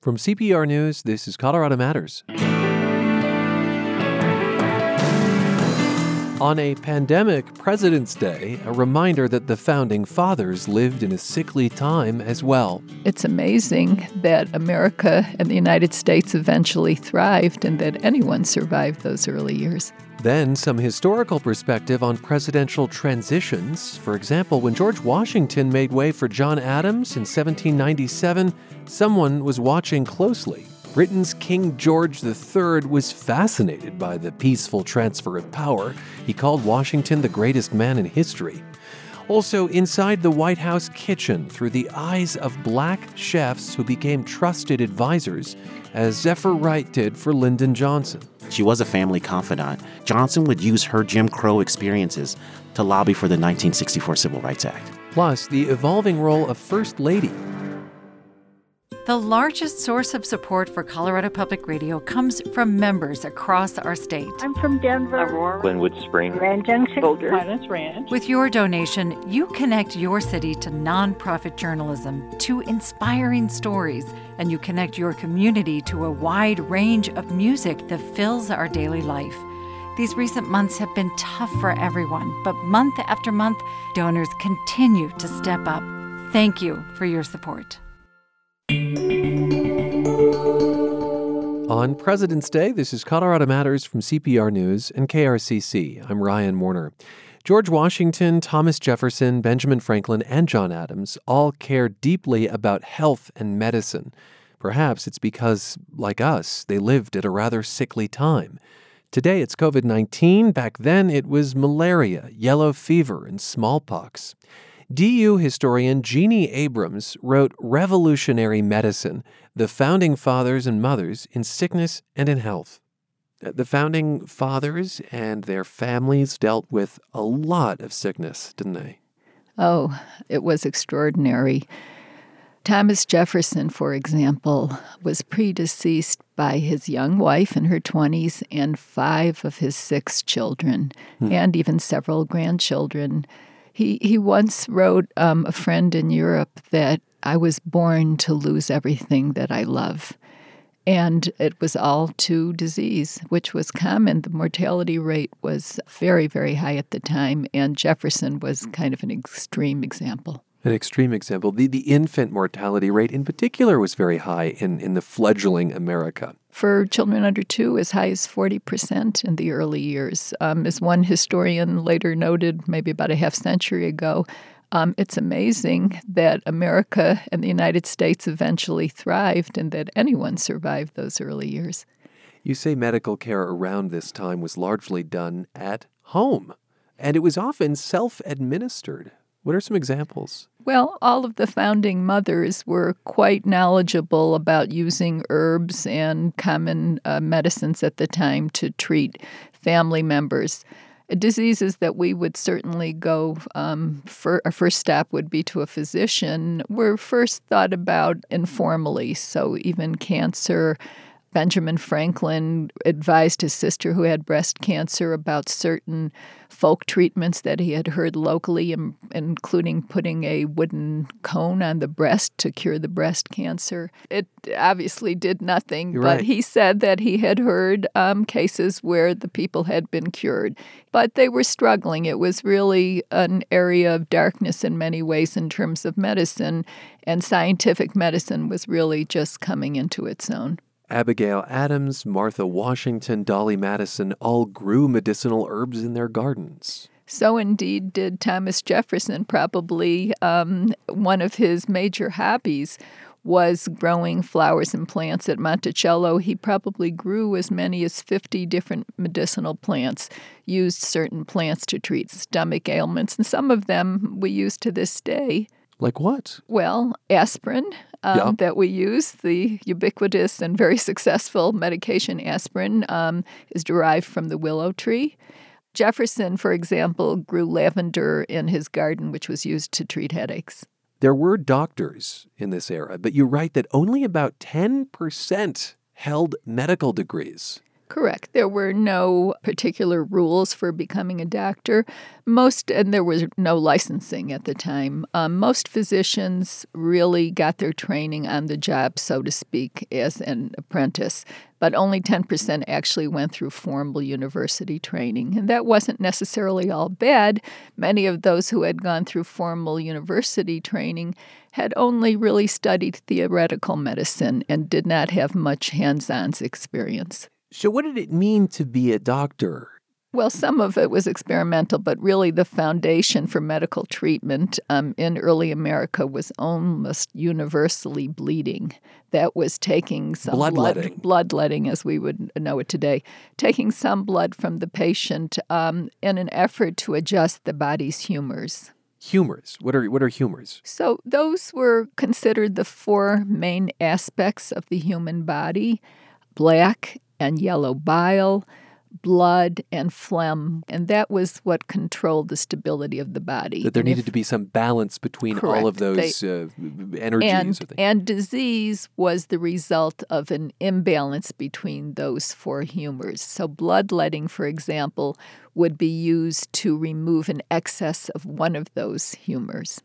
From CPR News, this is Colorado Matters. On a pandemic President's Day, a reminder that the founding fathers lived in a sickly time as well. It's amazing that America and the United States eventually thrived and that anyone survived those early years. Then, some historical perspective on presidential transitions. For example, when George Washington made way for John Adams in 1797, someone was watching closely. Britain's King George III was fascinated by the peaceful transfer of power. He called Washington the greatest man in history. Also, inside the White House kitchen, through the eyes of black chefs who became trusted advisors, as Zephyr Wright did for Lyndon Johnson. She was a family confidant. Johnson would use her Jim Crow experiences to lobby for the 1964 Civil Rights Act. Plus, the evolving role of First Lady the largest source of support for Colorado Public Radio comes from members across our state. I'm from Denver, Aurora, Glenwood Spring, Grand Junction, Boulder, Ranch. With your donation, you connect your city to nonprofit journalism, to inspiring stories, and you connect your community to a wide range of music that fills our daily life. These recent months have been tough for everyone, but month after month, donors continue to step up. Thank you for your support. On President's Day, this is Colorado Matters from CPR News and KRCC. I'm Ryan Warner. George Washington, Thomas Jefferson, Benjamin Franklin, and John Adams all cared deeply about health and medicine. Perhaps it's because, like us, they lived at a rather sickly time. Today it's COVID 19. Back then it was malaria, yellow fever, and smallpox. DU historian Jeannie Abrams wrote Revolutionary Medicine The Founding Fathers and Mothers in Sickness and in Health. Uh, the founding fathers and their families dealt with a lot of sickness, didn't they? Oh, it was extraordinary. Thomas Jefferson, for example, was predeceased by his young wife in her 20s and five of his six children, hmm. and even several grandchildren. He he once wrote um, a friend in Europe that I was born to lose everything that I love. And it was all to disease, which was common. The mortality rate was very, very high at the time, and Jefferson was kind of an extreme example an extreme example. The, the infant mortality rate in particular was very high in, in the fledgling America. For children under two, as high as 40% in the early years. Um, as one historian later noted, maybe about a half century ago, um, it's amazing that America and the United States eventually thrived and that anyone survived those early years. You say medical care around this time was largely done at home, and it was often self administered. What are some examples? Well, all of the founding mothers were quite knowledgeable about using herbs and common uh, medicines at the time to treat family members. Diseases that we would certainly go, um, for, our first step would be to a physician, were first thought about informally. So, even cancer, Benjamin Franklin advised his sister who had breast cancer about certain folk treatments that he had heard locally, including putting a wooden cone on the breast to cure the breast cancer. It obviously did nothing, You're but right. he said that he had heard um, cases where the people had been cured. But they were struggling. It was really an area of darkness in many ways in terms of medicine, and scientific medicine was really just coming into its own. Abigail Adams, Martha Washington, Dolley Madison all grew medicinal herbs in their gardens. So indeed did Thomas Jefferson. Probably um, one of his major hobbies was growing flowers and plants at Monticello. He probably grew as many as 50 different medicinal plants, used certain plants to treat stomach ailments, and some of them we use to this day. Like what? Well, aspirin um, yeah. that we use, the ubiquitous and very successful medication aspirin, um, is derived from the willow tree. Jefferson, for example, grew lavender in his garden, which was used to treat headaches. There were doctors in this era, but you write that only about 10% held medical degrees. Correct. There were no particular rules for becoming a doctor. Most, and there was no licensing at the time. Um, most physicians really got their training on the job, so to speak, as an apprentice, but only 10% actually went through formal university training. And that wasn't necessarily all bad. Many of those who had gone through formal university training had only really studied theoretical medicine and did not have much hands on experience. So, what did it mean to be a doctor? Well, some of it was experimental, but really the foundation for medical treatment um, in early America was almost universally bleeding. That was taking some bloodletting, blood, bloodletting as we would know it today, taking some blood from the patient um, in an effort to adjust the body's humors. Humors. What are what are humors? So those were considered the four main aspects of the human body: black, and yellow bile, blood, and phlegm. And that was what controlled the stability of the body. That there And needed if- to be some balance between all of those uh, energies. and, and disease was the result of an imbalance between those four humors. So, bloodletting, for example, would be used to remove an excess of one of those humors.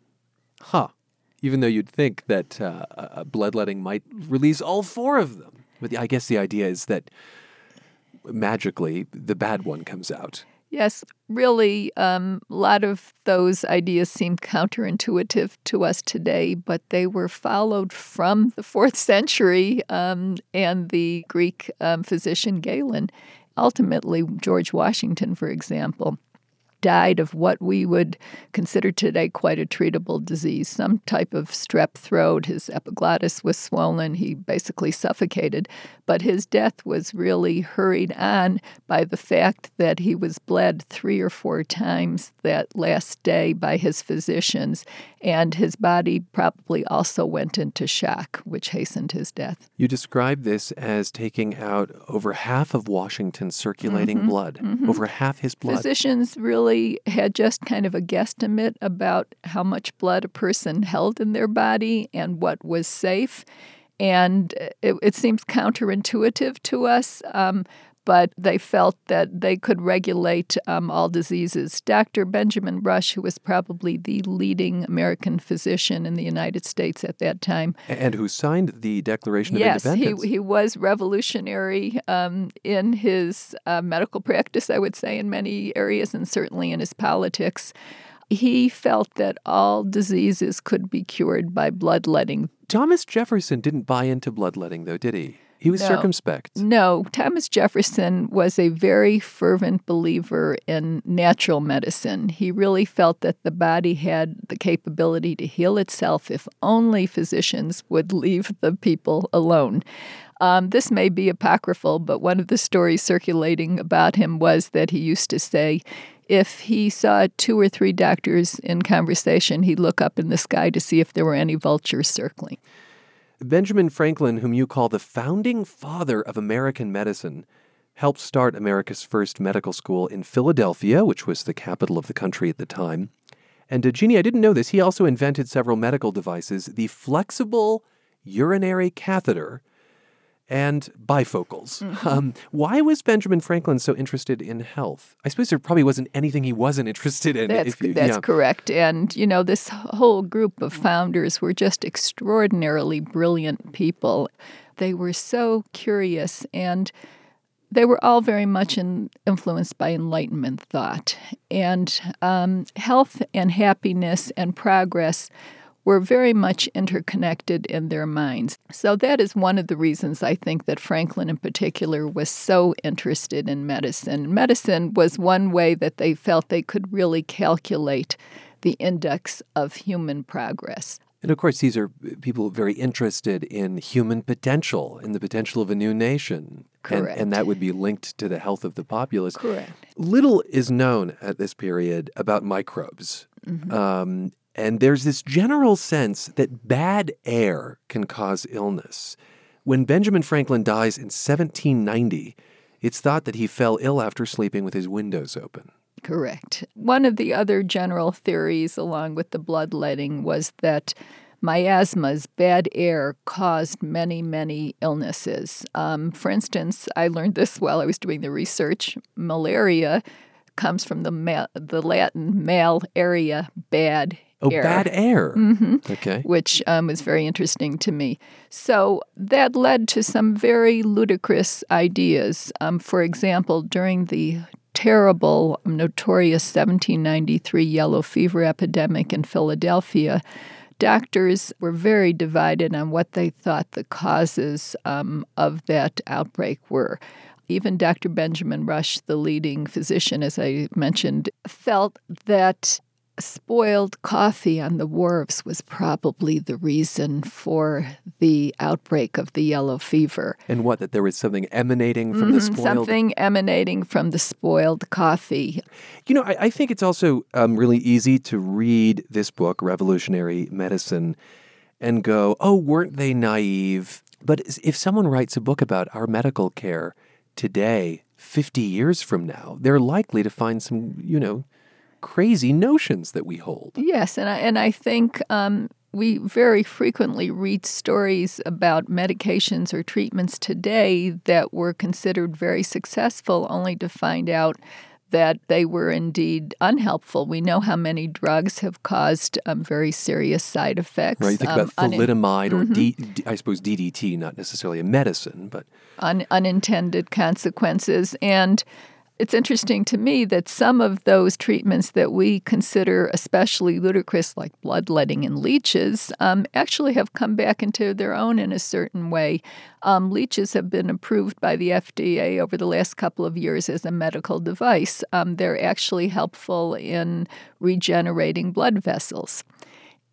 huh. Even though you'd think that uh, bloodletting might release all four of them. But I guess the idea is that magically the bad one comes out. Yes, really, um, a lot of those ideas seem counterintuitive to us today, but they were followed from the fourth century um, and the Greek um, physician Galen. Ultimately, George Washington, for example, died of what we would consider today quite a treatable disease, some type of strep throat. His epiglottis was swollen. He basically suffocated. But his death was really hurried on by the fact that he was bled three or four times that last day by his physicians, and his body probably also went into shock, which hastened his death. You describe this as taking out over half of Washington's circulating blood, over half his blood. Physicians really had just kind of a guesstimate about how much blood a person held in their body and what was safe. And it, it seems counterintuitive to us, um, but they felt that they could regulate um, all diseases. Dr. Benjamin Rush, who was probably the leading American physician in the United States at that time, and who signed the Declaration of Independence. yes, he, he was revolutionary um, in his uh, medical practice, I would say, in many areas, and certainly in his politics. He felt that all diseases could be cured by bloodletting. Thomas Jefferson didn't buy into bloodletting, though, did he? He was No. circumspect. No, Thomas Jefferson was a very fervent believer in natural medicine. He really felt that the body had the capability to heal itself if only physicians would leave the people alone. Um, this may be apocryphal, but one of the stories circulating about him was that he used to say, if he saw two or three doctors in conversation, he'd look up in the sky to see if there were any vultures circling. Benjamin Franklin, whom you call the founding father of American medicine, helped start America's first medical school in Philadelphia, which was the capital of the country at the time. And uh, Jeannie, I didn't know this. He also invented several medical devices the flexible urinary catheter and bifocals. Um, why was Benjamin Franklin so interested in health? I suppose there probably wasn't anything he wasn't interested in. That's, you- that's yeah. correct. And, you know, this whole group of founders were just extraordinarily brilliant people. They were so curious and they were all very much in, influenced by Enlightenment thought. And um, health and happiness and progress were very much interconnected in their minds. So that is one of the reasons I think that Franklin in particular was so interested in medicine. Medicine was one way that they felt they could really calculate the index of human progress. And of course, these are people very interested in human potential, in the potential of a new nation. And, Correct. and that would be linked to the health of the populace. Correct. Little is known at this period about microbes. Um, and there's this general sense that bad air can cause illness. When Benjamin Franklin dies in 1790, it's thought that he fell ill after sleeping with his windows open. Correct. One of the other general theories, along with the bloodletting, was that miasmas, bad air, caused many, many illnesses. Um, for instance, I learned this while I was doing the research. Malaria comes from the ma- the Latin mal aria, bad Oh, air. bad air. hmm Okay. which um, was very interesting to me. So that led to some very ludicrous ideas. Um, for example, during the terrible, notorious 1793 yellow fever epidemic in Philadelphia, doctors were very divided on what they thought the causes um, of that outbreak were. Even Dr. Benjamin Rush, the leading physician, as I mentioned, felt that spoiled coffee on the wharves was probably the reason for the outbreak of the yellow fever. And what? That there was something emanating from the Mhm, spoiled. Something emanating from the spoiled coffee. You know, I, I think it's also um, really easy to read this book, Revolutionary Medicine, and go, oh, weren't they naive? But if someone writes a book about our medical care today, 50 years from now, they're likely to find some, you know, crazy notions that we hold. Yes, and I, and I think um, we very frequently read stories about medications or treatments today that were considered very successful, only to find out that they were indeed unhelpful. We know how many drugs have caused um, very serious side effects. Right? You think um, about thalidomide or D, D, I suppose DDT, not necessarily a medicine, but un- unintended consequences. And it's interesting to me that some of those treatments that we consider especially ludicrous, like bloodletting and leeches, um, actually have come back into their own in a certain way. Um, leeches have been approved by the FDA over the last couple of years as a medical device. Um, they're actually helpful in regenerating blood vessels.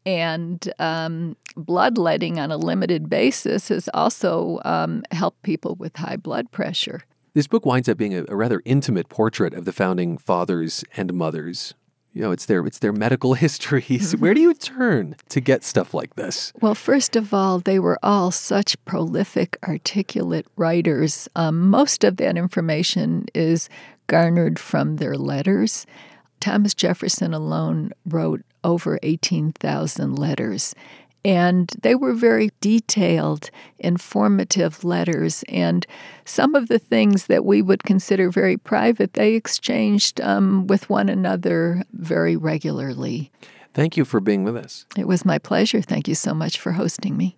And um, bloodletting on a limited basis has also um, helped people with high blood pressure. This book winds up being a, a rather intimate portrait of the founding fathers and mothers. You know, it's their it's their medical histories. Where do you turn to get stuff like this? Well, first of all, they were all such prolific, articulate writers. Um, most of that information is garnered from their letters. Thomas Jefferson alone wrote over 18,000 letters. And they were very detailed, informative letters. And some of the things that we would consider very private, they exchanged um, with one another very regularly. Thank you for being with us. It was my pleasure. Thank you so much for hosting me.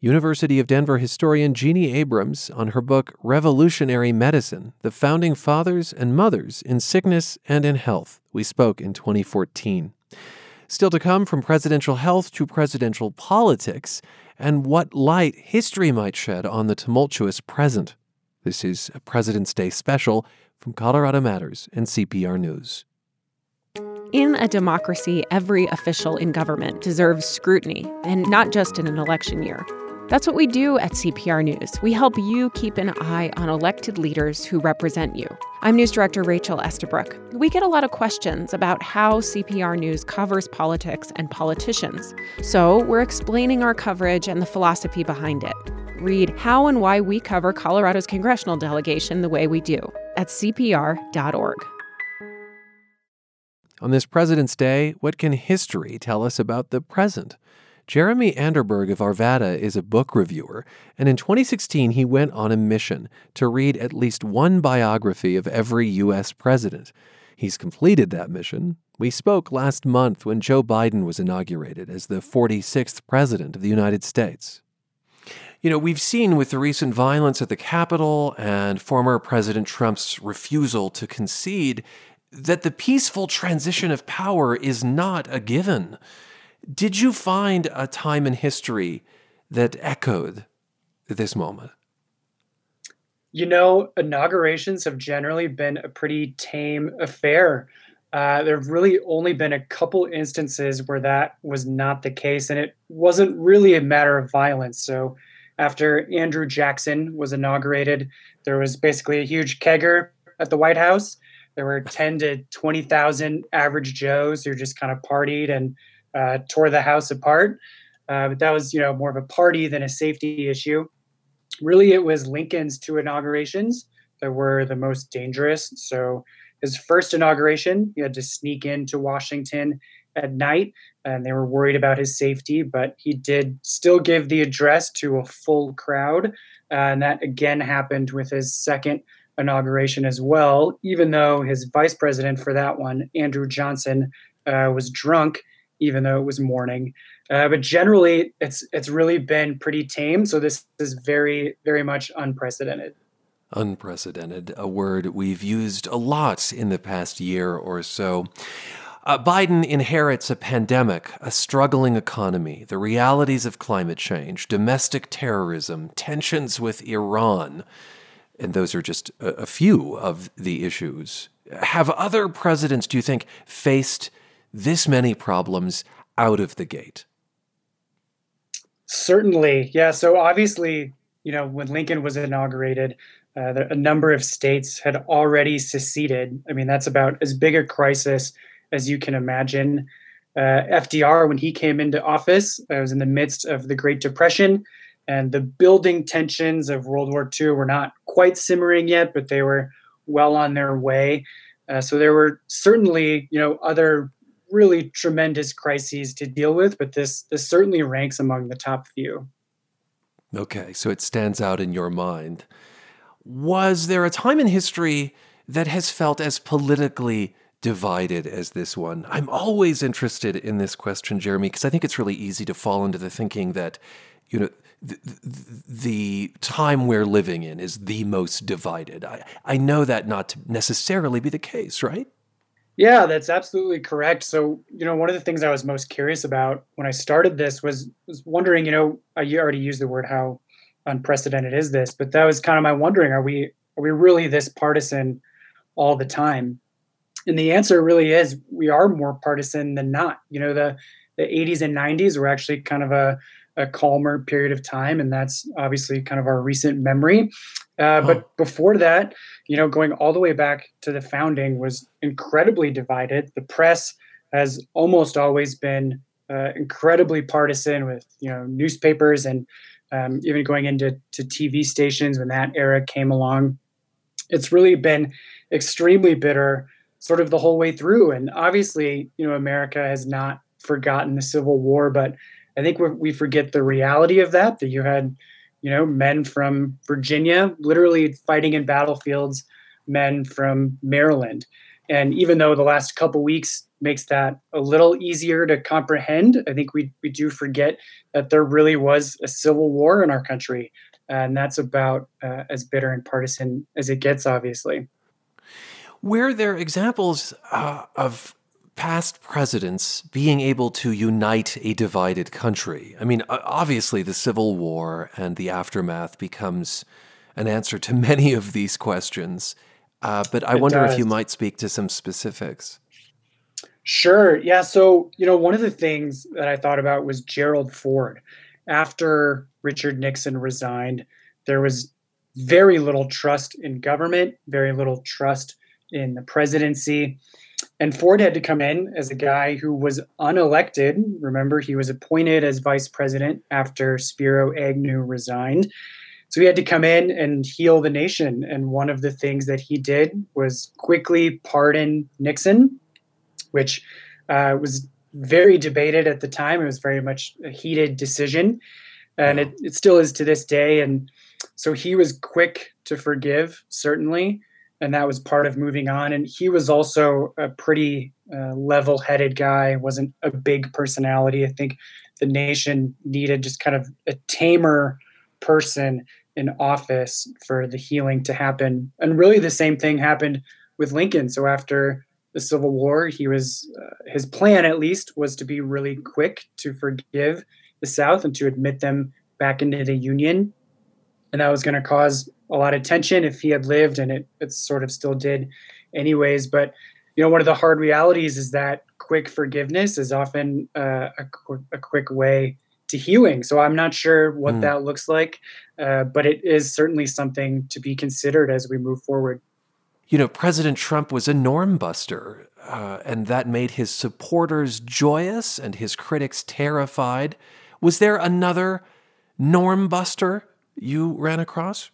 University of Denver historian Jeannie Abrams on her book Revolutionary Medicine The Founding Fathers and Mothers in Sickness and in Health. We spoke in 2014. Still to come from presidential health to presidential politics and what light history might shed on the tumultuous present. This is a President's Day special from Colorado Matters and CPR News. In a democracy, every official in government deserves scrutiny, and not just in an election year. That's what we do at CPR News. We help you keep an eye on elected leaders who represent you. I'm News Director Rachel Estabrook. We get a lot of questions about how CPR News covers politics and politicians. So we're explaining our coverage and the philosophy behind it. Read how and why we cover Colorado's congressional delegation the way we do at CPR.org. On this President's Day, what can history tell us about the present? Jeremy Anderberg of Arvada is a book reviewer, and in 2016 he went on a mission to read at least one biography of every U.S. president. He's completed that mission. We spoke last month when Joe Biden was inaugurated as the 46th president of the United States. You know, we've seen with the recent violence at the Capitol and former President Trump's refusal to concede that the peaceful transition of power is not a given. Did you find a time in history that echoed this moment? You know, inaugurations have generally been a pretty tame affair. Uh, there have really only been a couple instances where that was not the case, and it wasn't really a matter of violence. So, after Andrew Jackson was inaugurated, there was basically a huge kegger at the White House. There were 10 to 20,000 average Joes who just kind of partied and uh, tore the house apart. Uh, but that was, you know, more of a party than a safety issue. Really, it was Lincoln's two inaugurations that were the most dangerous. So his first inauguration, he had to sneak into Washington at night and they were worried about his safety, but he did still give the address to a full crowd. Uh, and that again happened with his second inauguration as well, even though his vice president for that one, Andrew Johnson, uh, was drunk, even though it was morning. Uh, but generally, it's it's really been pretty tame. So this is very very much unprecedented. Unprecedented, a word we've used a lot in the past year or so. Uh, Biden inherits a pandemic, a struggling economy, the realities of climate change, domestic terrorism, tensions with Iran. And those are just a, a few of the issues. Have other presidents, do you think, faced this many problems out of the gate? Certainly. Yeah. So obviously, you know, when Lincoln was inaugurated, uh, a number of states had already seceded. I mean, that's about as big a crisis as you can imagine. Uh, FDR, when he came into office, uh, was in the midst of the Great Depression, and the building tensions of World War II were not quite simmering yet, but they were well on their way. Uh, so there were certainly, you know, other really tremendous crises to deal with, but this this certainly ranks among the top few. Okay, so it stands out in your mind. Was there a time in history that has felt as politically divided as this one? I'm always interested in this question, Jeremy, because I think it's really easy to fall into the thinking that, you know, the, the, time we're living in is the most divided. I, I know that not to necessarily be the case, right? Yeah, that's absolutely correct. So, you know, one of the things I was most curious about when I started this was was wondering, you know, you already used the word how unprecedented is this, but that was kind of my wondering, are we are we really this partisan all the time? And the answer really is we are more partisan than not. You know, the the 80s and 90s were actually kind of a, a calmer period of time, and that's obviously kind of our recent memory. Uh, but before that, you know, going all the way back to the founding was incredibly divided. The press has almost always been uh, incredibly partisan with, you know, newspapers and um, even going into to TV stations when that era came along. It's really been extremely bitter sort of the whole way through. And obviously, you know, America has not forgotten the Civil War, but I think we forget the reality of that, that you had, you know, men from Virginia literally fighting in battlefields, men from Maryland. And even though the last couple weeks makes that a little easier to comprehend, I think we, we do forget that there really was a civil war in our country. And that's about uh, as bitter and partisan as it gets, obviously. Were there examples uh, of past presidents being able to unite a divided country? I mean, obviously, the Civil War and the aftermath becomes an answer to many of these questions. Uh, but I it wonder does. if you might speak to some specifics. Sure. Yeah. So, you know, one of the things that I thought about was Gerald Ford. After Richard Nixon resigned, there was very little trust in government, very little trust in the presidency. And Ford had to come in as a guy who was unelected. Remember, he was appointed as vice president after Spiro Agnew resigned. So he had to come in and heal the nation. And one of the things that he did was quickly pardon Nixon, which uh, was very debated at the time. It was very much a heated decision. And it, it still is to this day. And so he was quick to forgive, certainly and that was part of moving on. And he was also a pretty uh, level-headed guy. wasn't a big personality. I think the nation needed just kind of a tamer person in office for the healing to happen. And really, the same thing happened with Lincoln. So after the Civil War, he was uh, his plan, at least, was to be really quick to forgive the South and to admit them back into the Union. And that was going to cause a lot of tension if he had lived, and it, it sort of still did, anyways. But you know, one of the hard realities is that quick forgiveness is often uh, a, a quick way to healing. So I'm not sure what mm. that looks like, uh, but it is certainly something to be considered as we move forward. You know, President Trump was a norm buster, uh, and that made his supporters joyous and his critics terrified. Was there another norm buster you ran across?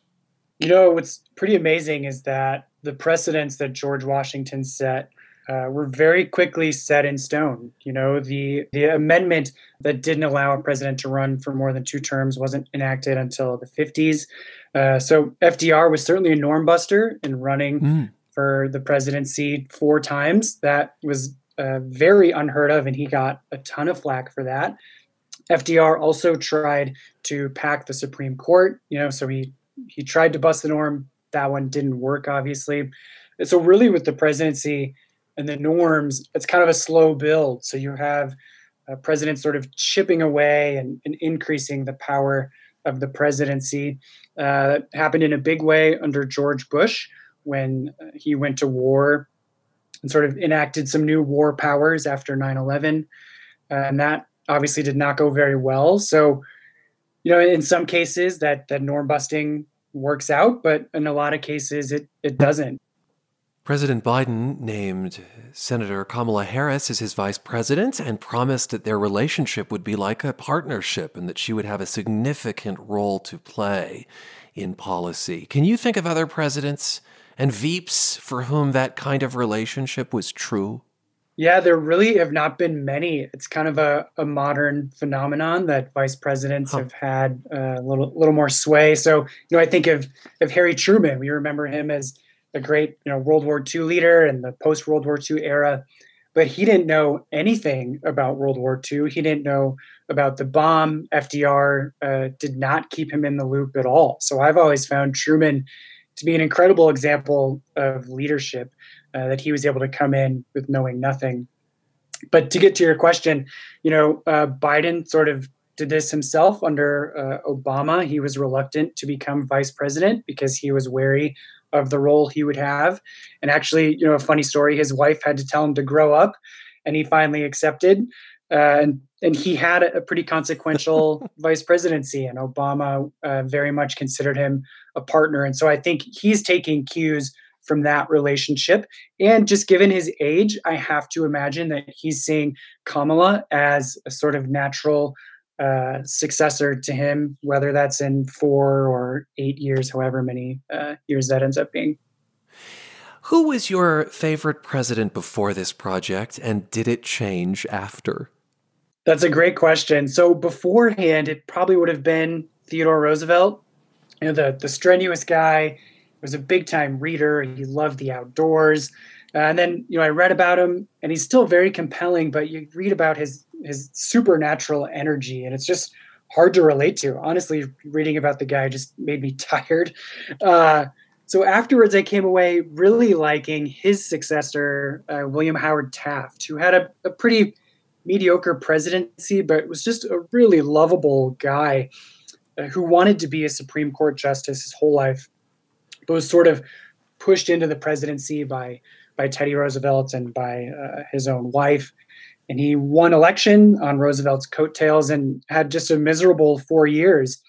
You know, what's pretty amazing is that the precedents that George Washington set uh, were very quickly set in stone. You know, the the amendment that didn't allow a president to run for more than two terms wasn't enacted until the 50s. Uh, so FDR was certainly a norm buster in running mm. for the presidency four times. That was uh, very unheard of, and he got a ton of flack for that. FDR also tried to pack the Supreme Court. You know, so he he tried to bust the norm. That one didn't work, obviously. And so really, with the presidency and the norms, it's kind of a slow build. So you have a president sort of chipping away and, and increasing the power of the presidency. Uh, that happened in a big way under George Bush when uh, he went to war and sort of enacted some new war powers after 9 11. Uh, and that obviously did not go very well. So, you know, in some cases that, that norm busting works out, but in a lot of cases it, it doesn't. President Biden named Senator Kamala Harris as his vice president and promised that their relationship would be like a partnership and that she would have a significant role to play in policy. Can you think of other presidents and Veeps for whom that kind of relationship was true? Yeah, there really have not been many. It's kind of a, a modern phenomenon that vice presidents huh. have had a little little more sway. So, you know, I think of of Harry Truman. We remember him as a great, you know, World War II leader in the post World War II era, but he didn't know anything about World War II. He didn't know about the bomb. FDR uh, did not keep him in the loop at all. So I've always found Truman to be an incredible example of leadership uh, that he was able to come in with knowing nothing. But to get to your question, you know, uh, Biden sort of did this himself under uh, Obama. He was reluctant to become vice president because he was wary of the role he would have. And actually, you know, a funny story: his wife had to tell him to grow up, and he finally accepted. Uh, and and he had a, pretty consequential vice presidency, and Obama uh, very much considered him a partner. And so I think he's taking cues from that relationship. And just given his age, I have to imagine that he's seeing Kamala as a sort of natural uh, successor to him, whether that's in four or eight years, however many uh, years that ends up being. Who was your favorite president before this project, and did it change after? That's a great question. So beforehand, it probably would have been Theodore Roosevelt, you know, the the strenuous guy. Was a big time reader. He loved the outdoors. Uh, and then you know I read about him, and he's still very compelling. But you read about his his supernatural energy, and it's just hard to relate to. Honestly, reading about the guy just made me tired. Uh, so afterwards, I came away really liking his successor, uh, William Howard Taft, who had a, a, pretty mediocre presidency, but was just a really lovable guy uh, who wanted to be a Supreme Court justice his whole life, but was sort of pushed into the presidency by by Teddy Roosevelt and by uh, his own wife and he won election on Roosevelt's coattails and had just a miserable four years.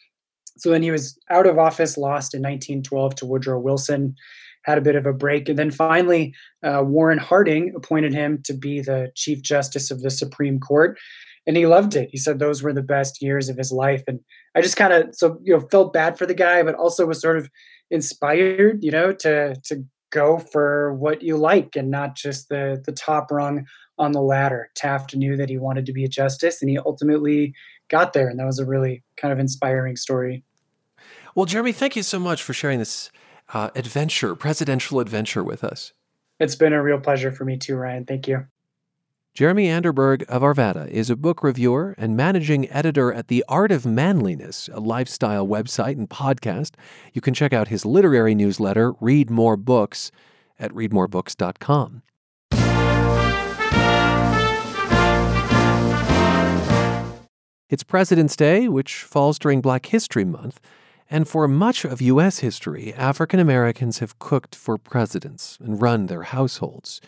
So then he was out of office, lost in 1912 to Woodrow Wilson, had a bit of a break, and then finally uh, Warren Harding appointed him to be the Chief Justice of the Supreme Court, and he loved it. He said those were the best years of his life, and I just kind of so you know felt bad for the guy, but also was sort of inspired, you know, to to go for what you like and not just the the top rung on the ladder. Taft knew that he wanted to be a justice, and he ultimately got there. And that was a really kind of inspiring story. Well, Jeremy, thank you so much for sharing this uh, adventure, presidential adventure with us. It's been a real pleasure for me too, Ryan. Thank you. Jeremy Anderberg of Arvada is a book reviewer and managing editor at The Art of Manliness, a lifestyle website and podcast. You can check out his literary newsletter, Read More Books, at readmorebooks.com. It's President's Day, which falls during Black History Month, and for much of U.S. history, African Americans have cooked for presidents and run their households.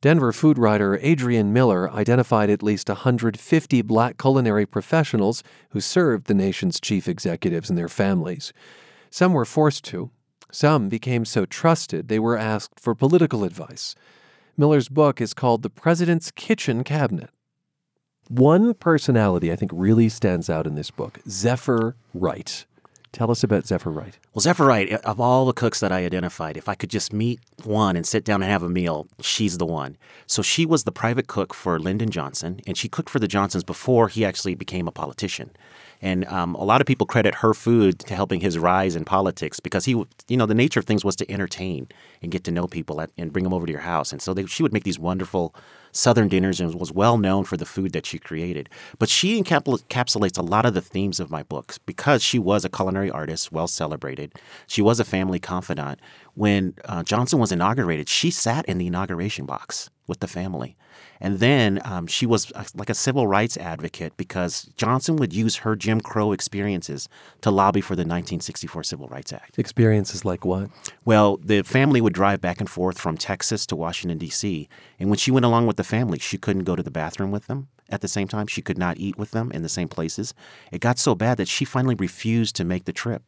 Denver food writer Adrian Miller identified at least 150 black culinary professionals who served the nation's chief executives and their families. Some were forced to, some became so trusted they were asked for political advice. Miller's book is called The President's Kitchen Cabinet. One personality I think really stands out in this book Zephyr Wright. Tell us about Zephyr Wright. Well, Zephyr Wright, uh, of all the cooks that I identified, if I could just meet one and sit down and have a meal, she's the one. So she was the private cook for Lyndon Johnson, and she cooked for the Johnsons before he actually became a politician. And um, a lot of people credit her food to helping his rise in politics because he, you know, the nature of things was to entertain and get to know people at, and bring them over to your house. And so they, she would make these wonderful Southern dinners and was well known for the food that she created. But she encapsulates a lot of the themes of my books because she was a culinary artist, well celebrated. She was a family confidant. When uh, Johnson was inaugurated, she sat in the inauguration box with the family. And then um, she was a, like a civil rights advocate because Johnson would use her Jim Crow experiences to lobby for the 1964 Civil Rights Act. Experiences like what? Well, the family would drive back and forth from Texas to Washington, D.C. And when she went along with the family, she couldn't go to the bathroom with them at the same time. She could not eat with them in the same places. It got so bad that she finally refused to make the trip.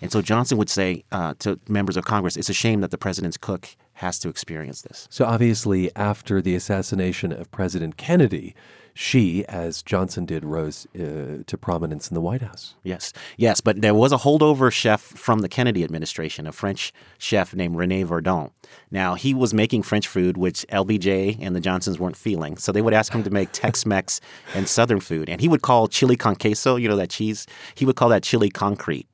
And so Johnson would say uh, to members of Congress, it's a shame that the president's cook has to experience this. So obviously, after the assassination of President Kennedy, she, as Johnson did, rose uh, to prominence in the White House. Yes, yes, but there was a holdover chef from the Kennedy administration, a French chef named Rene Verdon. Now, he was making French food, which LBJ and the Johnsons weren't feeling. So they would ask him to make Tex Mex and Southern food. And he would call chili con queso, you know, that cheese, he would call that chili concrete.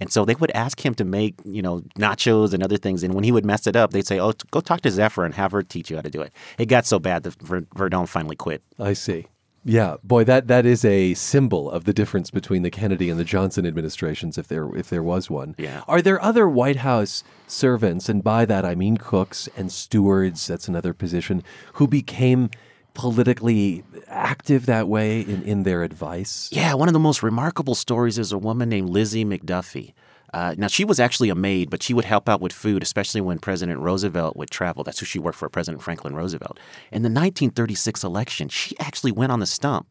And so they would ask him to make, you know, nachos and other things. And when he would mess it up, they'd say, oh, go talk to Zephyr and have her teach you how to do it. It got so bad that Verdon finally quit. I see. Yeah, boy, that that is a symbol of the difference between the Kennedy and the Johnson administrations, if there if there was one. Yeah. Are there other White House servants, and by that I mean cooks and stewards? That's another position who became politically active that way in, in their advice? Yeah, one of the most remarkable stories is a woman named Lizzie McDuffie. Uh, now, she was actually a maid, but she would help out with food, especially when President Roosevelt would travel. That's who she worked for, President Franklin Roosevelt. In the 1936 election, she actually went on the stump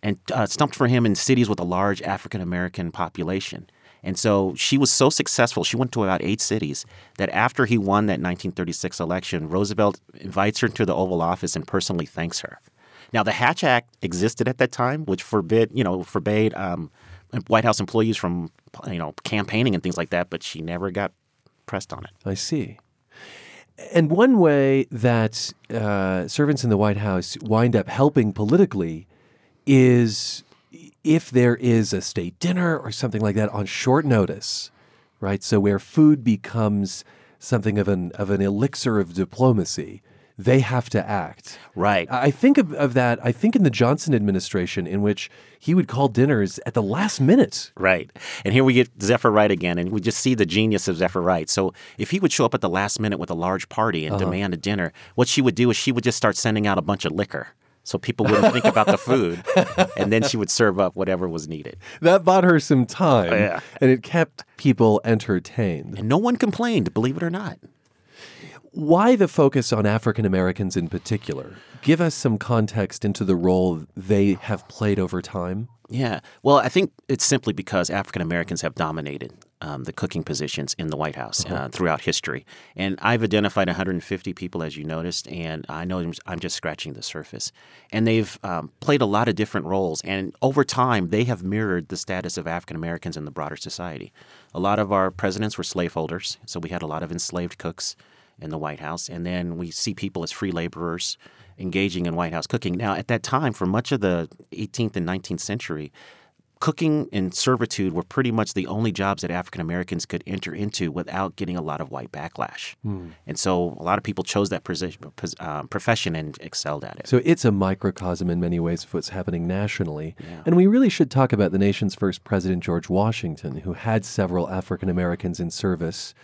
and uh, stumped for him in cities with a large African American population. And so she was so successful, she went to about eight cities, that after he won that 1936 election, Roosevelt invites her to the Oval Office and personally thanks her. Now, the Hatch Act existed at that time, which forbid, you know, forbade um, White House employees from, you know, campaigning and things like that, but she never got pressed on it. I see. And one way that uh, servants in the White House wind up helping politically is if there is a state dinner or something like that on short notice, right? So where food becomes something of an of an elixir of diplomacy, they have to act. Right. I think of, of that. I think in the Johnson administration, in which he would call dinners at the last minute. Right. And here we get Zephyr Wright again, and we just see the genius of Zephyr Wright. So if he would show up at the last minute with a large party and uh-huh. demand a dinner, what she would do is she would just start sending out a bunch of liquor so people wouldn't think about the food. And then she would serve up whatever was needed. That bought her some time. Oh, yeah. And it kept people entertained. And no one complained, believe it or not. Why the focus on African Americans in particular? Give us some context into the role they have played over time. Yeah. Well, I think it's simply because African Americans have dominated um, the cooking positions in the White House uh-huh. uh, throughout history. And I've identified 150 people, as you noticed, and I know I'm just scratching the surface. And they've um, played a lot of different roles. And over time, they have mirrored the status of African Americans in the broader society. A lot of our presidents were slaveholders, so we had a lot of enslaved cooks in the White House. And then we see people as free laborers engaging in White House cooking. Now, at that time, for much of the 18th and 19th century, cooking and servitude were pretty much the only jobs that African Americans could enter into without getting a lot of white backlash. Mm. And so a lot of people chose that position, uh, profession and excelled at it. So it's a microcosm in many ways of what's happening nationally. Yeah. And we really should talk about the nation's first president, George Washington, who had several African Americans in service.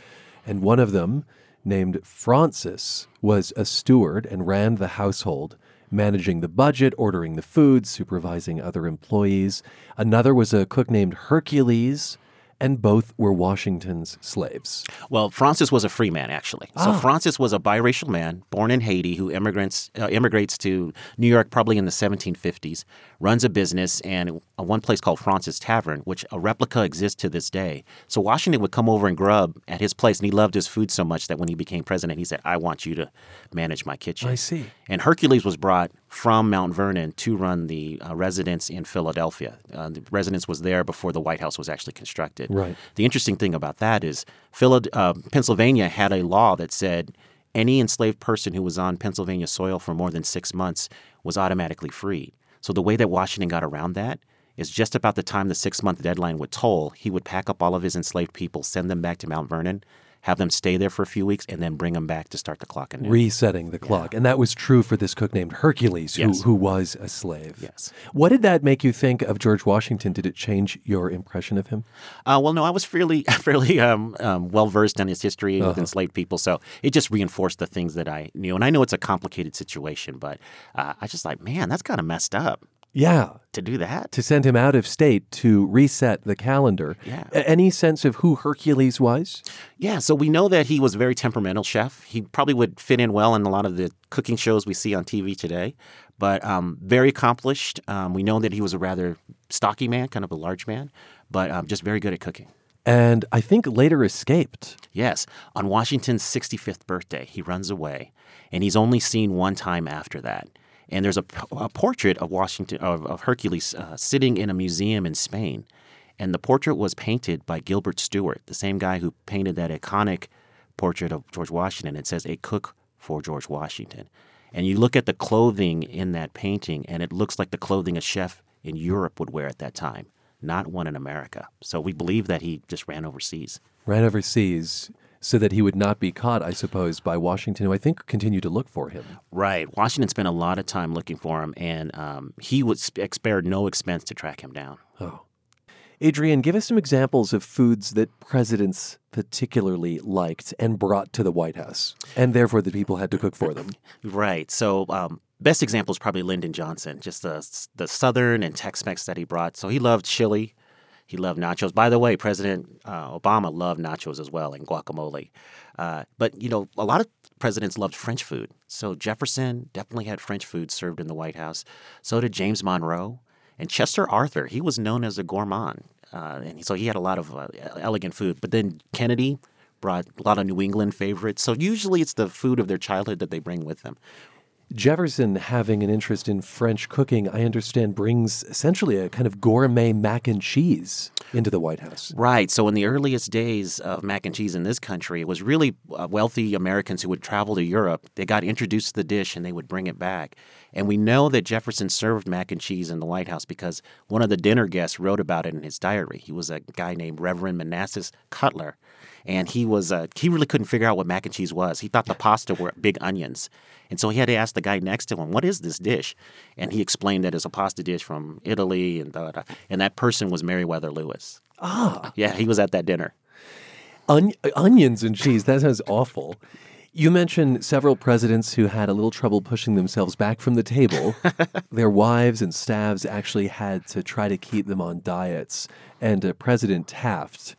And one of them, named Francis, was a steward and ran the household managing the budget, ordering the food, supervising other employees. Another was a cook named Hercules, and both were Washington's slaves. Well, Francis was a free man, actually. So ah. Francis was a biracial man born in Haiti who immigrants uh, immigrates to New York probably in the 1750s, runs a business and a one place called Francis Tavern, which a replica exists to this day. So Washington would come over and grub at his place, and he loved his food so much that when he became president, he said, "I want you to manage my kitchen." I see. And Hercules was brought from Mount Vernon to run the uh, residence in Philadelphia. Uh, the residence was there before the White House was actually constructed. Right. The interesting thing about that is Philad- uh, Pennsylvania had a law that said any enslaved person who was on Pennsylvania soil for more than six months was automatically freed. So the way that Washington got around that is just about the time the six month deadline would toll, he would pack up all of his enslaved people, send them back to Mount Vernon, have them stay there for a few weeks, and then bring them back to start the clock anew. Resetting the clock. And that was true for this cook named Hercules, who, Yes. who was a slave. Yes. What did that make you think of George Washington? Did it change your impression of him? Uh, well, no, I was fairly fairly um, um, well versed in his history with enslaved people, so it just reinforced the things that I knew. And I know it's a complicated situation, but uh, I just like, man, that's kind of messed up Yeah. to do that. To send him out of state to reset the calendar. Yeah. A- Any sense of who Hercules was? Yeah, so we know that he was a very temperamental chef. He probably would fit in well in a lot of the cooking shows we see on TV today, but um, very accomplished. Um, we know that he was a rather stocky man, kind of a large man, but um, just very good at cooking. And I think later escaped. Yes, on Washington's 65th birthday, he runs away, and he's only seen one time after that. And there's a, a portrait of Washington of, of Hercules uh, sitting in a museum in Spain, and the portrait was painted by Gilbert Stuart, the same guy who painted that iconic portrait of George Washington. It says "A cook for George Washington," and you look at the clothing in that painting, and it looks like the clothing a chef in Europe would wear at that time, not one in America. So we believe that he just ran overseas. ran overseas so that he would not be caught, I suppose, by Washington, who I think continued to look for him. Right. Washington spent a lot of time looking for him, and um, he would sp- spared no expense to track him down. Oh. Adrian, give us some examples of foods that presidents particularly liked and brought to the White House, and therefore the people had to cook for them. Right. So, um, best example is probably Lyndon Johnson, just the the Southern and Tex-Mex that he brought. So he loved chili. He loved nachos. By the way, President uh, Obama loved nachos as well and guacamole. Uh, but you know, a lot of presidents loved French food. So Jefferson definitely had French food served in the White House. So did James Monroe and Chester Arthur. He was known as a gourmand, uh, and so he had a lot of uh, elegant food. But then Kennedy brought a lot of New England favorites. So usually it's the food of their childhood that they bring with them. Jefferson, having an interest in French cooking, I understand, brings essentially a kind of gourmet mac and cheese into the White House. Right. So, in the earliest days of mac and cheese in this country, it was really uh, wealthy Americans who would travel to Europe. They got introduced to the dish and they would bring it back. And we know that Jefferson served mac and cheese in the White House because one of the dinner guests wrote about it in his diary. He was a guy named Reverend Manasseh Cutler. And he was uh, he really couldn't figure out what mac and cheese was. He thought the pasta were big onions, and so he had to ask the guy next to him, "What is this dish?" And he explained that it's a pasta dish from Italy, and da, da. and that person was Meriwether Lewis. Ah, Yeah, he was at that dinner. on- onions and cheese. That sounds awful. You mentioned several presidents who had a little trouble pushing themselves back from the table. Their wives and staffs actually had to try to keep them on diets. And uh, President Taft,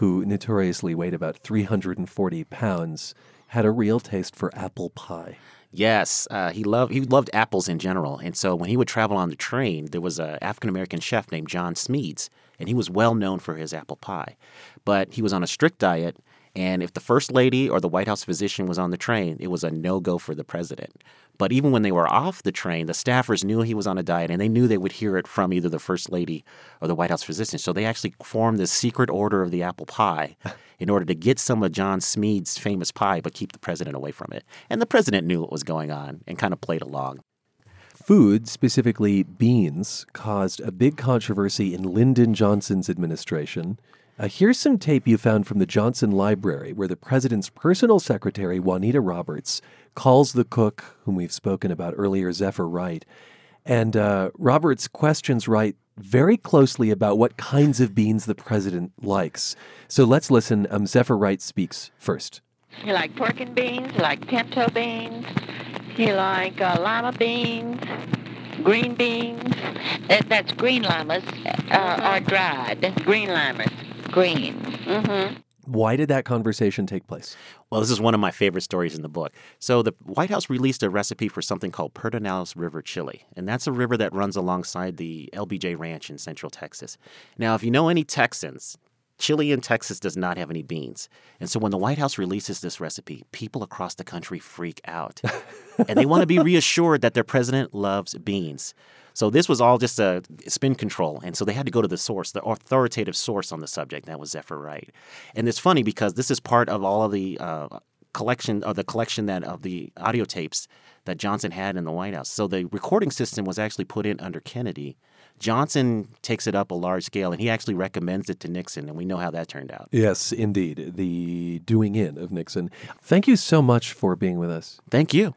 who notoriously weighed about 340 pounds, had a real taste for apple pie. Yes, uh, he loved he loved apples in general, and so when he would travel on the train, there was an African American chef named John Smeads, and he was well known for his apple pie. But he was on a strict diet, and if the first lady or the White House physician was on the train, it was a no go for the president. But even when they were off the train, the staffers knew he was on a diet, and they knew they would hear it from either the first lady or the White House physician. So they actually formed this secret order of the apple pie in order to get some of John Smead's famous pie, but keep the president away from it. And the president knew what was going on and kind of played along. Food, specifically beans, caused a big controversy in Lyndon Johnson's administration. Uh, here's some tape you found from the Johnson Library where the president's personal secretary, Juanita Roberts, calls the cook, whom we've spoken about earlier, Zephyr Wright. And uh, Roberts questions Wright very closely about what kinds of beans the president likes. So let's listen. Um, Zephyr Wright speaks first. He like pork and beans. He like pinto beans. He like uh, lima beans, green beans. That, that's green llamas uh, are dried. Green limas. Green. Mm-hmm. Why did that conversation take place? Well, this is one of my favorite stories in the book. So, the White House released a recipe for something called Pedernales River chili, and that's a river that runs alongside the LBJ Ranch in central Texas. Now, if you know any Texans, chili in Texas does not have any beans. And so when the White House releases this recipe, people across the country freak out. and they want to be reassured that their president loves beans. So this was all just a spin control. And so they had to go to the source, the authoritative source on the subject. That was Zephyr Wright. And it's funny because this is part of all of the uh, collection of the collection that of the audio tapes that Johnson had in the White House. So the recording system was actually put in under Kennedy. Johnson takes it up a large scale and he actually recommends it to Nixon, and we know how that turned out. Yes, indeed. The doing in of Nixon. Thank you so much for being with us. Thank you.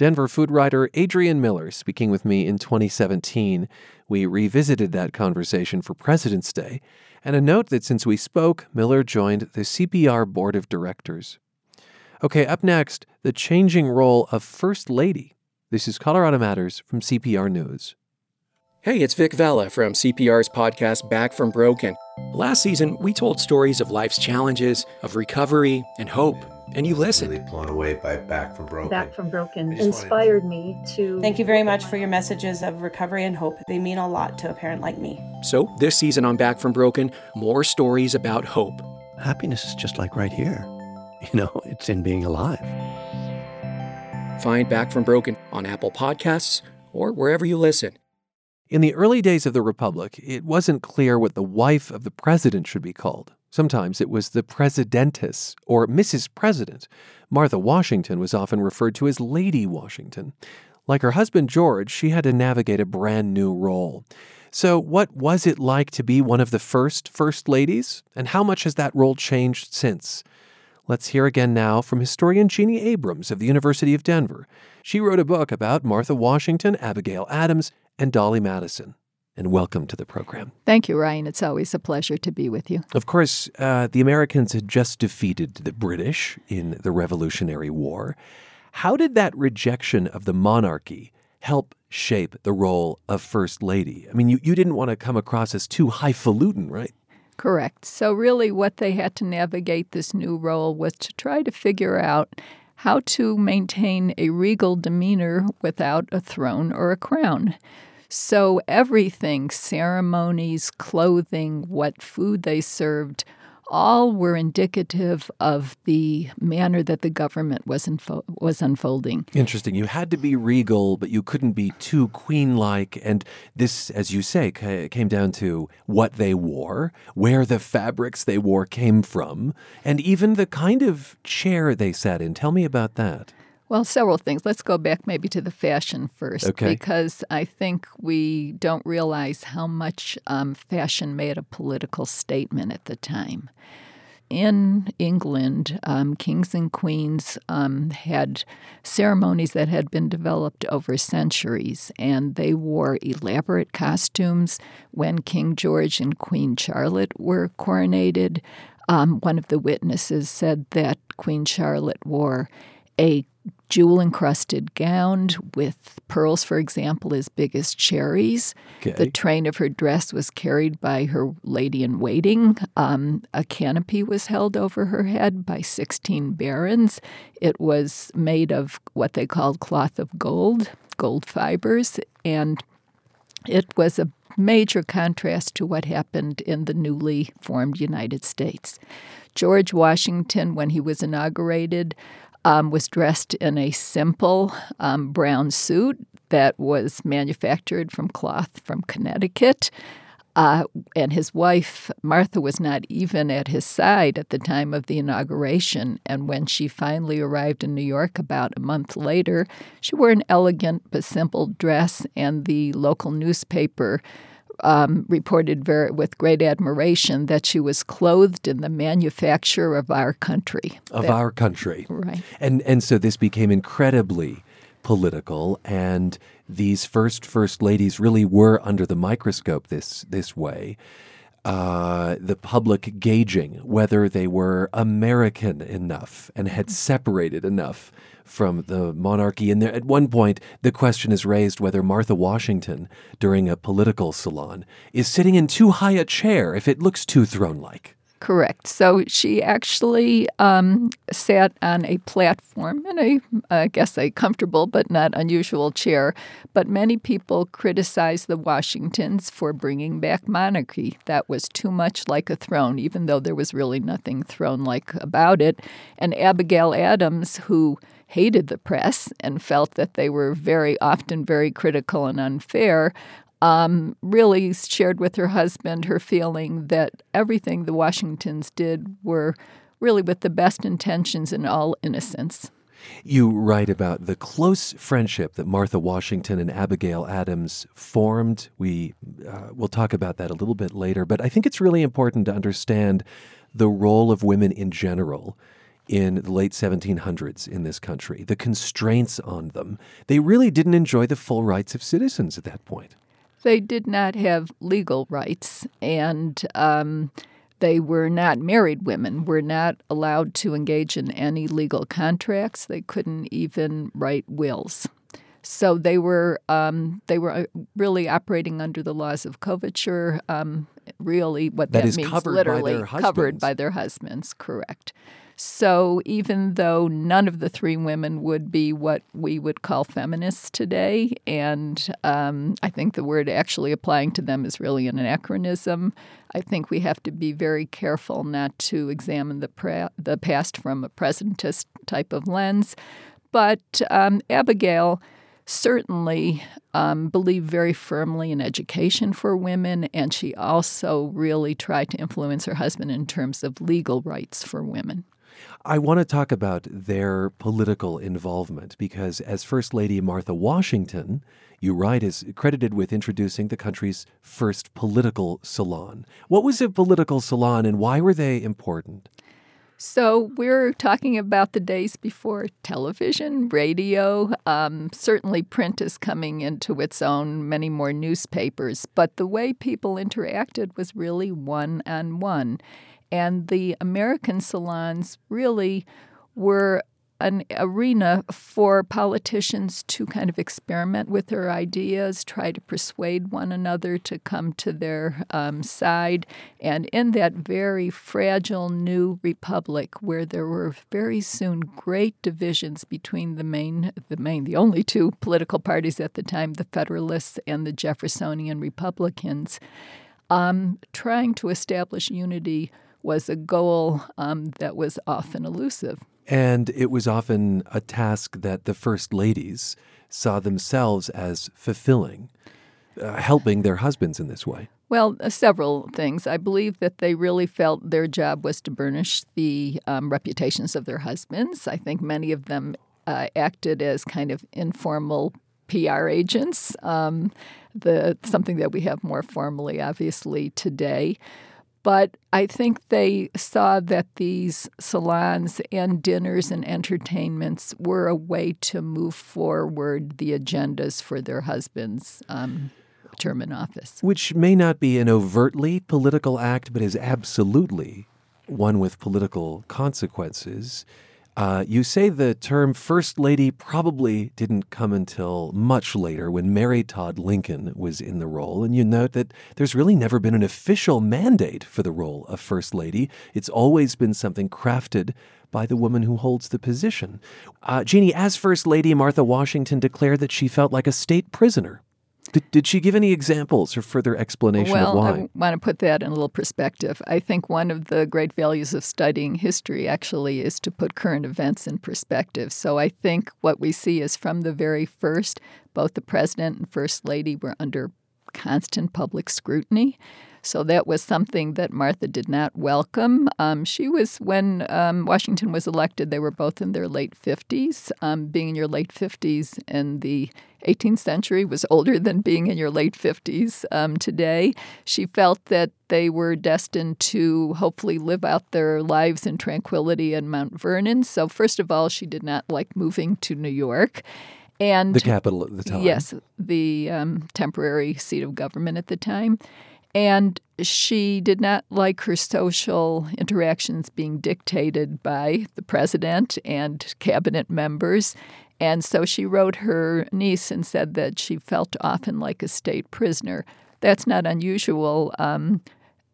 Denver food writer Adrian Miller speaking with me in 2017. We revisited that conversation for President's Day. And a note that since we spoke, Miller joined the CPR Board of Directors. Okay, up next, the changing role of First Lady. This is Colorado Matters from CPR News. Hey, it's Vic Vela from CPR's podcast Back from Broken. Last season, we told stories of life's challenges, of recovery, and hope. And you listened. Really blown away by Back from Broken. Back from Broken inspired me to. Thank you very much for your messages of recovery and hope. They mean a lot to a parent like me. So, this season on Back from Broken, more stories about hope. Happiness is just like right here. You know, it's in being alive. Find Back from Broken on Apple Podcasts or wherever you listen. In the early days of the Republic, it wasn't clear what the wife of the president should be called. Sometimes it was the Presidentess or Mrs. President. Martha Washington was often referred to as Lady Washington. Like her husband George, she had to navigate a brand new role. So, what was it like to be one of the first First Ladies? And how much has that role changed since? Let's hear again now from historian Jeannie Abrams of the University of Denver. She wrote a book about Martha Washington, Abigail Adams, and Dolley Madison. And welcome to the program. Thank you, Ryan. It's always a pleasure to be with you. Of course, uh, the Americans had just defeated the British in the Revolutionary War. How did that rejection of the monarchy help shape the role of First Lady? I mean, you, you didn't want to come across as too highfalutin, right? Correct. So, really, what they had to navigate this new role was to try to figure out how to maintain a regal demeanor without a throne or a crown. So, everything ceremonies, clothing, what food they served all were indicative of the manner that the government was, was unfolding. Interesting. You had to be regal, but you couldn't be too queen like. And this, as you say, came down to what they wore, where the fabrics they wore came from, and even the kind of chair they sat in. Tell me about that. Well, several things. Let's go back maybe to the fashion first, okay. because I think we don't realize how much um, fashion made a political statement at the time. In England, um, kings and queens um, had ceremonies that had been developed over centuries, and they wore elaborate costumes when King George and Queen Charlotte were coronated. Um, one of the witnesses said that Queen Charlotte wore a jewel encrusted gown with pearls, for example, as big as cherries. Okay. The train of her dress was carried by her lady in waiting. Um, a canopy was held over her head by 16 barons. It was made of what they called cloth of gold, gold fibers, and it was a major contrast to what happened in the newly formed United States. George Washington, when he was inaugurated, um, was dressed in a simple um, brown suit that was manufactured from cloth from Connecticut. Uh, and his wife, Martha, was not even at his side at the time of the inauguration. And when she finally arrived in New York about a month later, she wore an elegant but simple dress, and the local newspaper um, reported very, with great admiration that she was clothed in the manufacture of our country. Of that, our country. Right. And, and so this became incredibly political, and these first first ladies really were under the microscope this, this way. Uh, the public gauging whether they were American enough and had separated enough from the monarchy. And there, at one point, the question is raised whether Martha Washington, during a political salon, is sitting in too high a chair if it looks too throne like. Correct. So she actually um, sat on a platform in a, I guess, a comfortable but not unusual chair. But many people criticized the Washingtons for bringing back monarchy. That was too much like a throne, even though there was really nothing throne like about it. And Abigail Adams, who hated the press and felt that they were very often very critical and unfair, um, really shared with her husband her feeling that everything the Washingtons did were really with the best intentions and all innocence. You write about the close friendship that Martha Washington and Abigail Adams formed. We uh, will talk about that a little bit later, but I think it's really important to understand the role of women in general in the late 1700s in this country, the constraints on them. They really didn't enjoy the full rights of citizens at that point. They did not have legal rights, and um, they were not married women, were not allowed to engage in any legal contracts. They couldn't even write wills. So they were um, they were uh, really operating under the laws of coverture. Um, really, what that, that means literally by covered by their husbands. Correct. So even though none of the three women would be what we would call feminists today, and um, I think the word actually applying to them is really an anachronism, I think we have to be very careful not to examine the, the past from a presentist type of lens. But um, Abigail certainly um, believed very firmly in education for women, and she also really tried to influence her husband in terms of legal rights for women. I want to talk about their political involvement because, as First Lady Martha Washington, you write, is credited with introducing the country's first political salon. What was a political salon and why were they important? So, we're talking about the days before television, radio. Um, certainly, print is coming into its own, many more newspapers, but the way people interacted was really one on one. And the American salons really were an arena for politicians to kind of experiment with their ideas, try to persuade one another to come to their um, side. And in that very fragile new republic, where there were very soon great divisions between the main, the main, the only two political parties at the time, the Federalists and the Jeffersonian Republicans, um, trying to establish unity was a goal um, that was often elusive. And it was often a task that the first ladies saw themselves as fulfilling, uh, helping their husbands in this way. Well, uh, several things. I believe that they really felt their job was to burnish the um, reputations of their husbands. I think many of them uh, acted as kind of informal PR agents, um, the something that we have more formally, obviously, today. But I think they saw that these salons and dinners and entertainments were a way to move forward the agendas for their husbands. Um, term in office. Which may not be an overtly political act, but is absolutely one with political consequences. Uh, you say the term First Lady probably didn't come until much later when Mary Todd Lincoln was in the role, and you note that there's really never been an official mandate for the role of First Lady. It's always been something crafted by the woman who holds the position. Uh, Jeannie, as First Lady, Martha Washington declared that she felt like a state prisoner did, did she give any examples or further explanation well, of why? I want to put that in a little perspective. I think one of the great values of studying history actually is to put current events in perspective. So I think what we see is from the very first, both the president and first lady were under constant public scrutiny. So that was something that Martha did not welcome. Um, she was, when um, Washington was elected, they were both in their late 50s. Um, being in your late 50s in the 18th century was older than being in your late 50s um, today. She felt that they were destined to hopefully live out their lives in tranquility in Mount Vernon. So, first of all, she did not like moving to New York. And the capital at the time. Yes, the um, temporary seat of government at the time. And she did not like her social interactions being dictated by the president and cabinet members. And so she wrote her niece and said that she felt often like a state prisoner. That's not unusual. Um,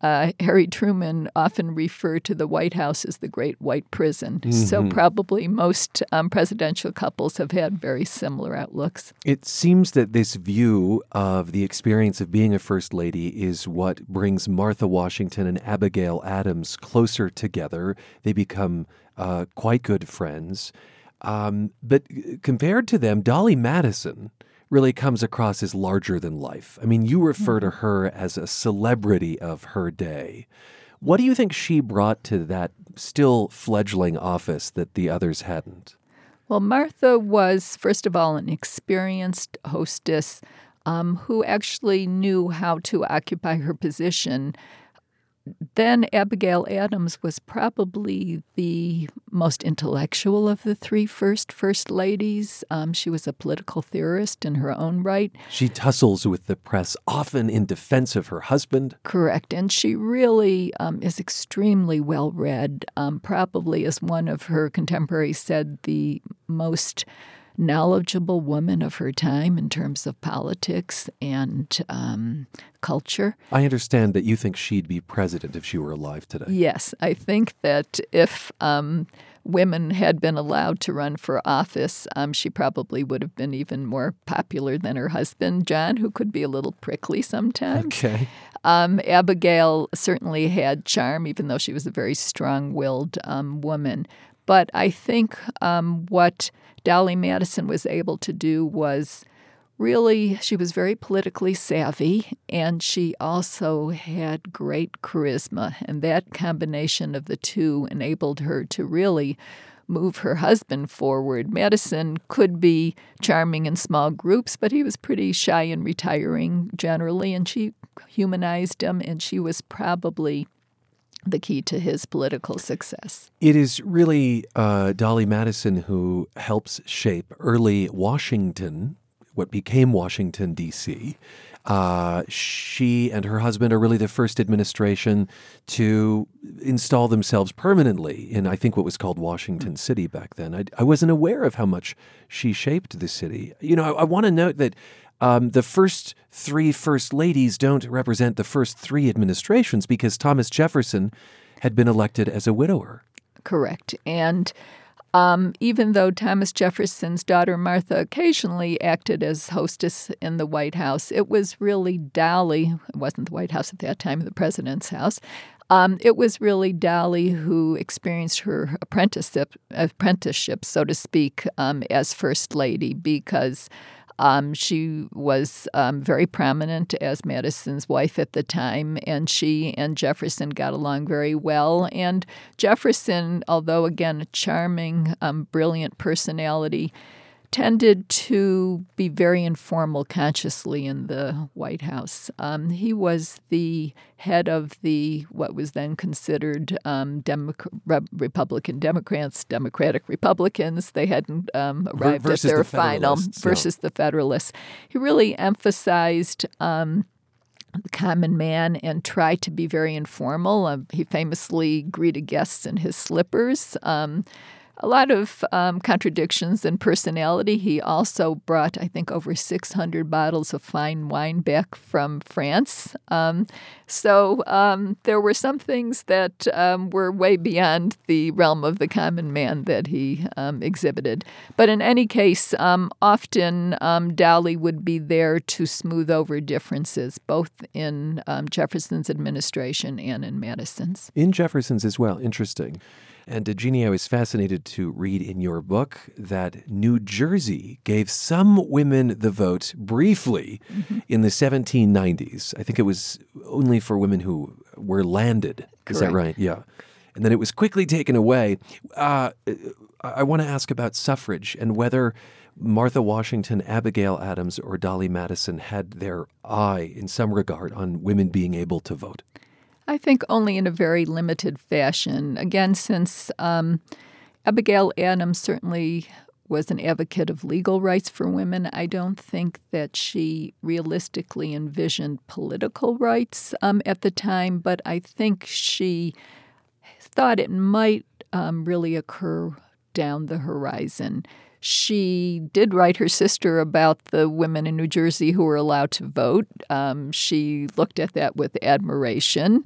uh, Harry Truman often referred to the White House as the Great White Prison. Mm-hmm. So probably most um, presidential couples have had very similar outlooks. It seems that this view of the experience of being a first lady is what brings Martha Washington and Abigail Adams closer together. They become uh, quite good friends. Um, but compared to them, Dolley Madison really comes across as larger than life. I mean, you refer to mm-hmm. her as a celebrity of her day. What do you think she brought to that still fledgling office that the others hadn't? Well, Martha was, first of all, an experienced hostess um, who actually knew how to occupy her position then Abigail Adams was probably the most intellectual of the three first first ladies. Um, she was a political theorist in her own right. She tussles with the press, often in defense of her husband. Correct, and she really um, is extremely well read. Um, probably, as one of her contemporaries said, the most knowledgeable woman of her time in terms of politics and um, culture. I understand that you think she'd be president if she were alive today. Yes, I think that if um, women had been allowed to run for office, um, she probably would have been even more popular than her husband, John, who could be a little prickly sometimes. Okay. Um, Abigail certainly had charm, even though she was a very strong willed um, woman. But I think um, what Dolley Madison was able to do was really, she was very politically savvy and she also had great charisma. And that combination of the two enabled her to really move her husband forward. Madison could be charming in small groups, but he was pretty shy and retiring generally, and she humanized him, and she was probably the key to his political success. It is really uh, Dolley Madison who helps shape early Washington, what became Washington, D.C. Uh, she and her husband are really the first administration to install themselves permanently in, I think, what was called Washington City back then. I, I wasn't aware of how much she shaped the city. You know, I, I want to note that um, the first three first ladies don't represent the first three administrations because Thomas Jefferson had been elected as a widower. Correct. And um, even though Thomas Jefferson's daughter Martha occasionally acted as hostess in the White House, it was really Dolley, it wasn't the White House at that time, the president's house. Um, it was really Dolley who experienced her apprenticeship, apprenticeship so to speak, um, as First Lady because um, she was um, very prominent as Madison's wife at the time, and she and Jefferson got along very well. And Jefferson, although again a charming, um, brilliant personality, tended to be very informal consciously in the White House. Um, he was the head of the what was then considered um, Re- Republican Democrats, Democratic Republicans. They hadn't um, arrived at their the final versus the Federalists. He really emphasized um, the common man and tried to be very informal. Uh, he famously greeted guests in his slippers. Um, a lot of um, contradictions in personality. He also brought, I think, over 600 bottles of fine wine back from France. Um, so um, there were some things that um, were way beyond the realm of the common man that he um, exhibited. But in any case, um, often Dolley would be there to smooth over differences, both in Jefferson's administration and in Madison's. In Jefferson's as well. Interesting. And Jeannie, I was fascinated to read in your book that New Jersey gave some women the vote briefly mm-hmm. in the 1790s. I think it was only for women who were landed. Correct. Is that right? Yeah. And then it was quickly taken away. Uh, I want to ask about suffrage and whether Martha Washington, Abigail Adams, or Dolley Madison had their eye in some regard on women being able to vote. I think only in a very limited fashion. Again, since um, Abigail Adams certainly was an advocate of legal rights for women, I don't think that she realistically envisioned political rights um, at the time, but I think she thought it might um, really occur down the horizon. She did write her sister about the women in New Jersey who were allowed to vote. Um, she looked at that with admiration.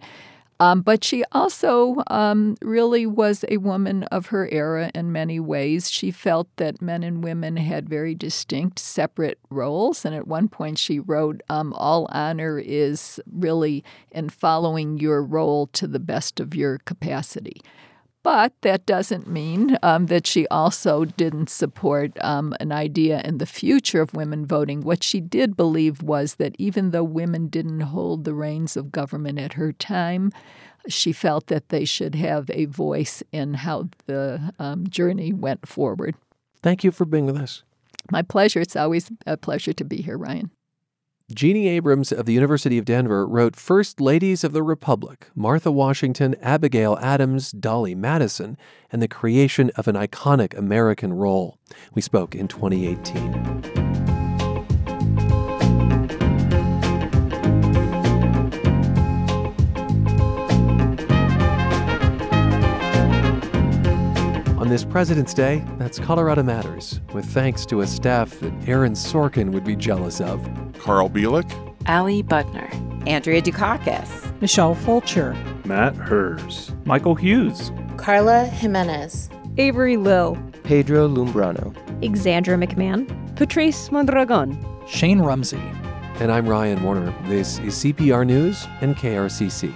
Um, but she also um, really was a woman of her era in many ways. She felt that men and women had very distinct, separate roles. And at one point, she wrote, um, All honor is really in following your role to the best of your capacity. But that doesn't mean um, that she also didn't support um, an idea in the future of women voting. What she did believe was that even though women didn't hold the reins of government at her time, she felt that they should have a voice in how the um, journey went forward. Thank you for being with us. My pleasure. It's always a pleasure to be here, Ryan. Jeannie Abrams of the University of Denver wrote First Ladies of the Republic Martha Washington, Abigail Adams, Dolley Madison, and the creation of an iconic American role. We spoke in 2018. This President's Day, that's Colorado Matters, with thanks to a staff that Aaron Sorkin would be jealous of. Carl Bielek, Ali Butner, Andrea Dukakis, Michelle Fulcher, Matt Hers, Michael Hughes, Carla Jimenez, Avery Lill, Pedro Lumbrano, Exandra McMahon, Patrice Mondragon, Shane Rumsey. And I'm Ryan Warner. This is CPR News and KRCC.